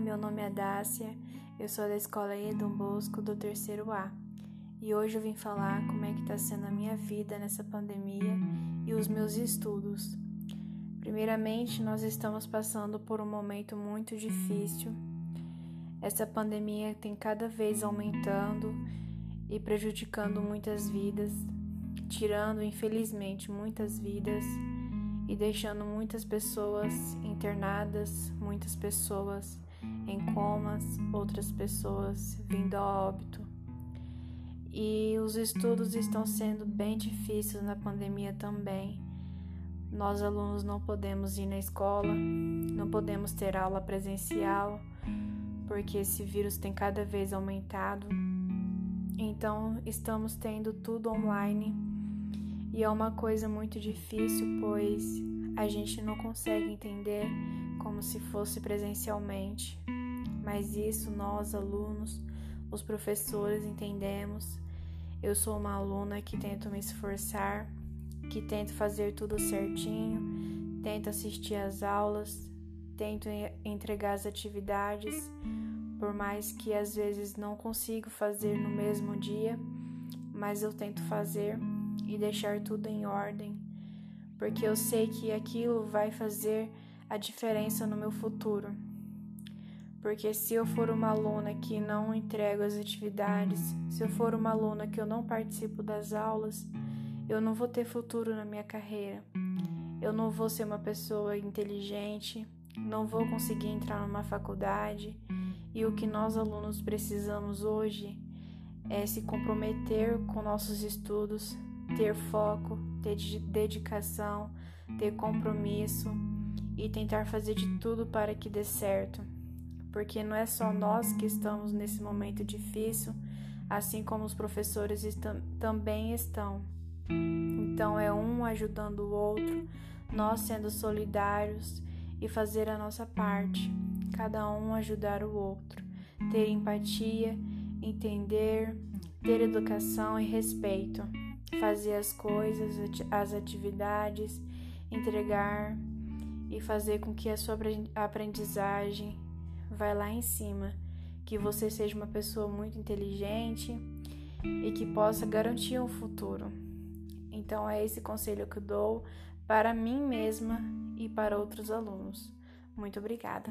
meu nome é Dácia, eu sou da Escola Edom Bosco do terceiro A e hoje eu vim falar como é que está sendo a minha vida nessa pandemia e os meus estudos. Primeiramente, nós estamos passando por um momento muito difícil. Essa pandemia tem cada vez aumentando e prejudicando muitas vidas, tirando, infelizmente, muitas vidas e deixando muitas pessoas internadas, muitas pessoas em comas, outras pessoas vindo a óbito. E os estudos estão sendo bem difíceis na pandemia também. Nós alunos não podemos ir na escola, não podemos ter aula presencial, porque esse vírus tem cada vez aumentado. Então, estamos tendo tudo online e é uma coisa muito difícil, pois a gente não consegue entender como se fosse presencialmente. Mas isso nós, alunos, os professores, entendemos. Eu sou uma aluna que tento me esforçar, que tento fazer tudo certinho, tento assistir às aulas, tento entregar as atividades, por mais que às vezes não consigo fazer no mesmo dia, mas eu tento fazer e deixar tudo em ordem, porque eu sei que aquilo vai fazer a diferença no meu futuro. Porque se eu for uma aluna que não entrego as atividades, se eu for uma aluna que eu não participo das aulas, eu não vou ter futuro na minha carreira. Eu não vou ser uma pessoa inteligente, não vou conseguir entrar numa faculdade. E o que nós alunos precisamos hoje é se comprometer com nossos estudos, ter foco, ter dedicação, ter compromisso e tentar fazer de tudo para que dê certo. Porque não é só nós que estamos nesse momento difícil, assim como os professores também estão. Então é um ajudando o outro, nós sendo solidários e fazer a nossa parte, cada um ajudar o outro, ter empatia, entender, ter educação e respeito fazer as coisas, as atividades, entregar e fazer com que a sua aprendizagem vá lá em cima, que você seja uma pessoa muito inteligente e que possa garantir um futuro. Então é esse conselho que eu dou para mim mesma e para outros alunos. Muito obrigada.